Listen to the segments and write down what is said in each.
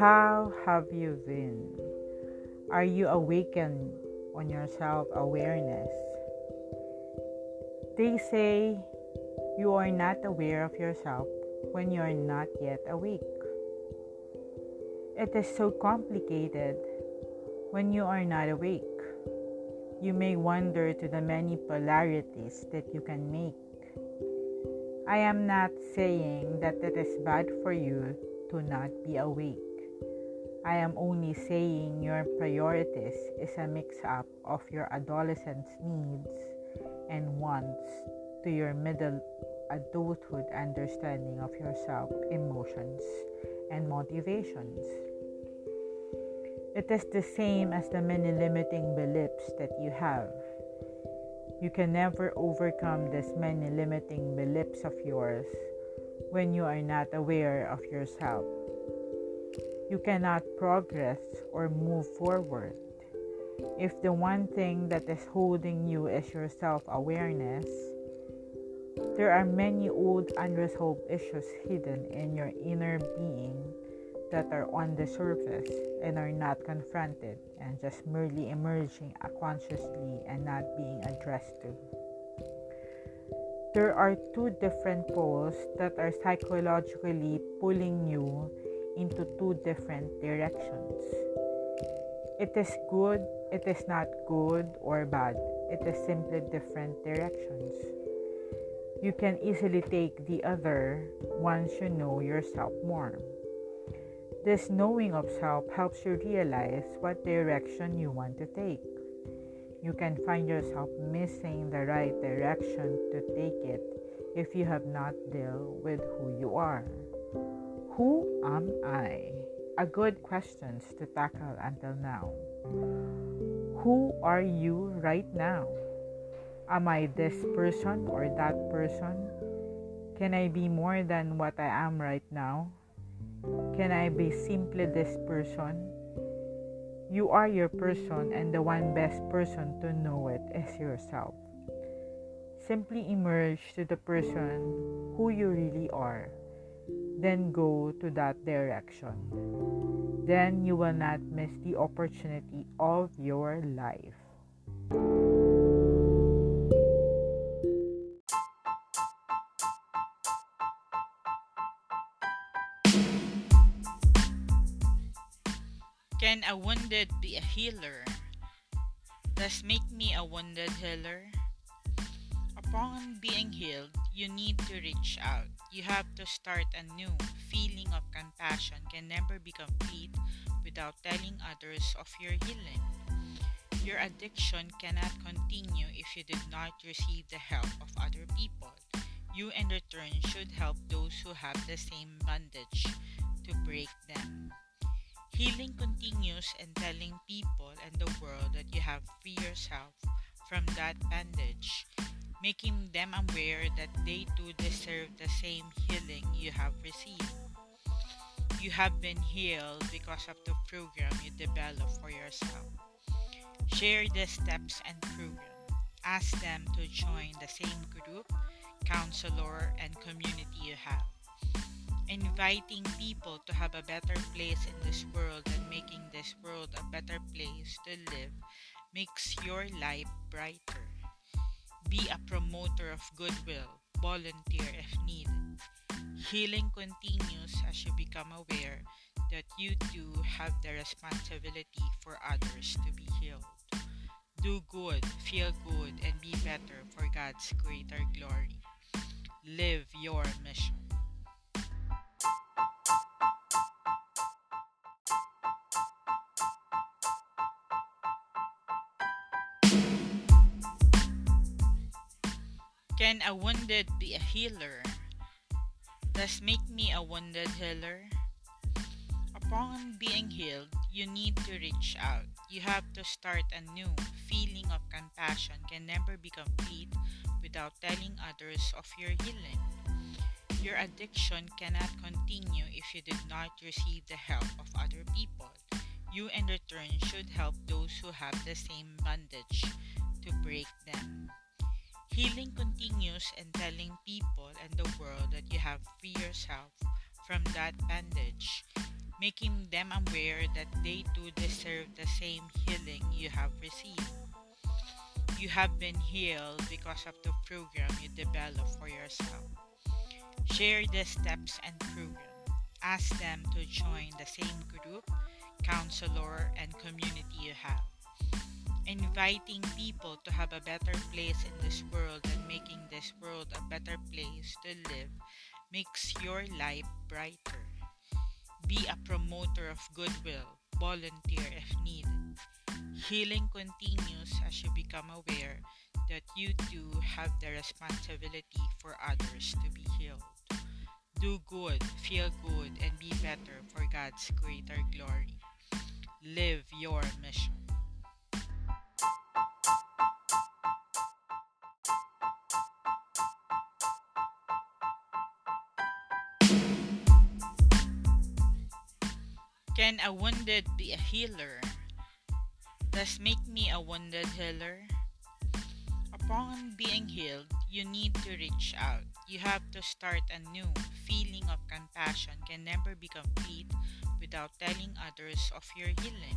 How have you been? Are you awakened on your self awareness? They say you are not aware of yourself when you are not yet awake. It is so complicated when you are not awake. You may wonder to the many polarities that you can make. I am not saying that it is bad for you to not be awake. I am only saying your priorities is a mix up of your adolescent's needs and wants to your middle adulthood understanding of yourself, emotions, and motivations. It is the same as the many limiting beliefs that you have. You can never overcome these many limiting beliefs of yours when you are not aware of yourself. You cannot progress or move forward. If the one thing that is holding you is your self awareness, there are many old unresolved issues hidden in your inner being that are on the surface and are not confronted and just merely emerging unconsciously and not being addressed to. There are two different poles that are psychologically pulling you into two different directions. It is good, it is not good or bad, it is simply different directions. You can easily take the other once you know yourself more. This knowing of self helps you realize what direction you want to take. You can find yourself missing the right direction to take it if you have not dealt with who you are. Who am I? A good questions to tackle until now. Who are you right now? Am I this person or that person? Can I be more than what I am right now? Can I be simply this person? You are your person, and the one best person to know it is yourself. Simply emerge to the person who you really are then go to that direction. Then you will not miss the opportunity of your life. Can a wounded be a healer? Does make me a wounded healer? Upon being healed, you need to reach out. You have to start anew. Feeling of compassion can never be complete without telling others of your healing. Your addiction cannot continue if you did not receive the help of other people. You, in return, should help those who have the same bondage to break them. Healing continues in telling people and the world that you have free yourself from that bandage making them aware that they too deserve the same healing you have received. You have been healed because of the program you developed for yourself. Share the steps and program. Ask them to join the same group, counselor, and community you have. Inviting people to have a better place in this world and making this world a better place to live makes your life brighter. Be a promoter of goodwill. Volunteer if needed. Healing continues as you become aware that you too have the responsibility for others to be healed. Do good, feel good, and be better for God's greater glory. Live your mission. Can a wounded be a healer? Does make me a wounded healer? Upon being healed, you need to reach out. You have to start anew. Feeling of compassion can never be complete without telling others of your healing. Your addiction cannot continue if you did not receive the help of other people. You, in return, should help those who have the same bondage to break them. Healing continues and telling people and the world that you have free yourself from that bandage, making them aware that they too deserve the same healing you have received. You have been healed because of the program you developed for yourself. Share the steps and program. Ask them to join the same group, counselor, and community you have. Inviting people to have a better place in this world and making this world a better place to live makes your life brighter. Be a promoter of goodwill. Volunteer if needed. Healing continues as you become aware that you too have the responsibility for others to be healed. Do good, feel good, and be better for God's greater glory. Live your mission. Can a wounded be a healer? Does make me a wounded healer? Upon being healed, you need to reach out. You have to start anew. Feeling of compassion can never be complete without telling others of your healing.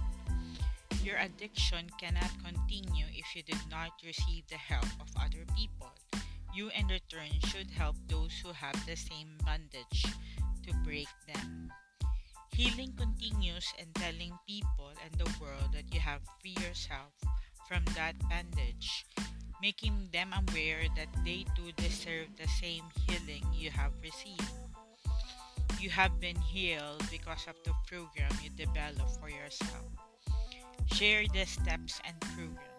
Your addiction cannot continue if you did not receive the help of other people. You, in return, should help those who have the same bondage to break them. Healing continues and telling people and the world that you have free yourself from that bandage, making them aware that they too deserve the same healing you have received. You have been healed because of the program you developed for yourself. Share the steps and program.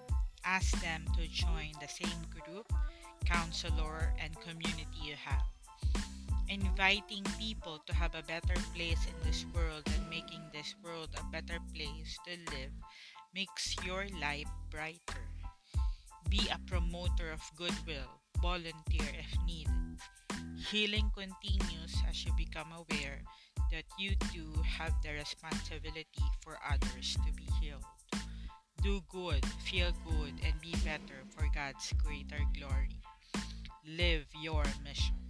Ask them to join the same group, counselor, and community you have inviting people to have a better place in this world and making this world a better place to live makes your life brighter. Be a promoter of goodwill. Volunteer if needed. Healing continues as you become aware that you too have the responsibility for others to be healed. Do good, feel good, and be better for God's greater glory. Live your mission.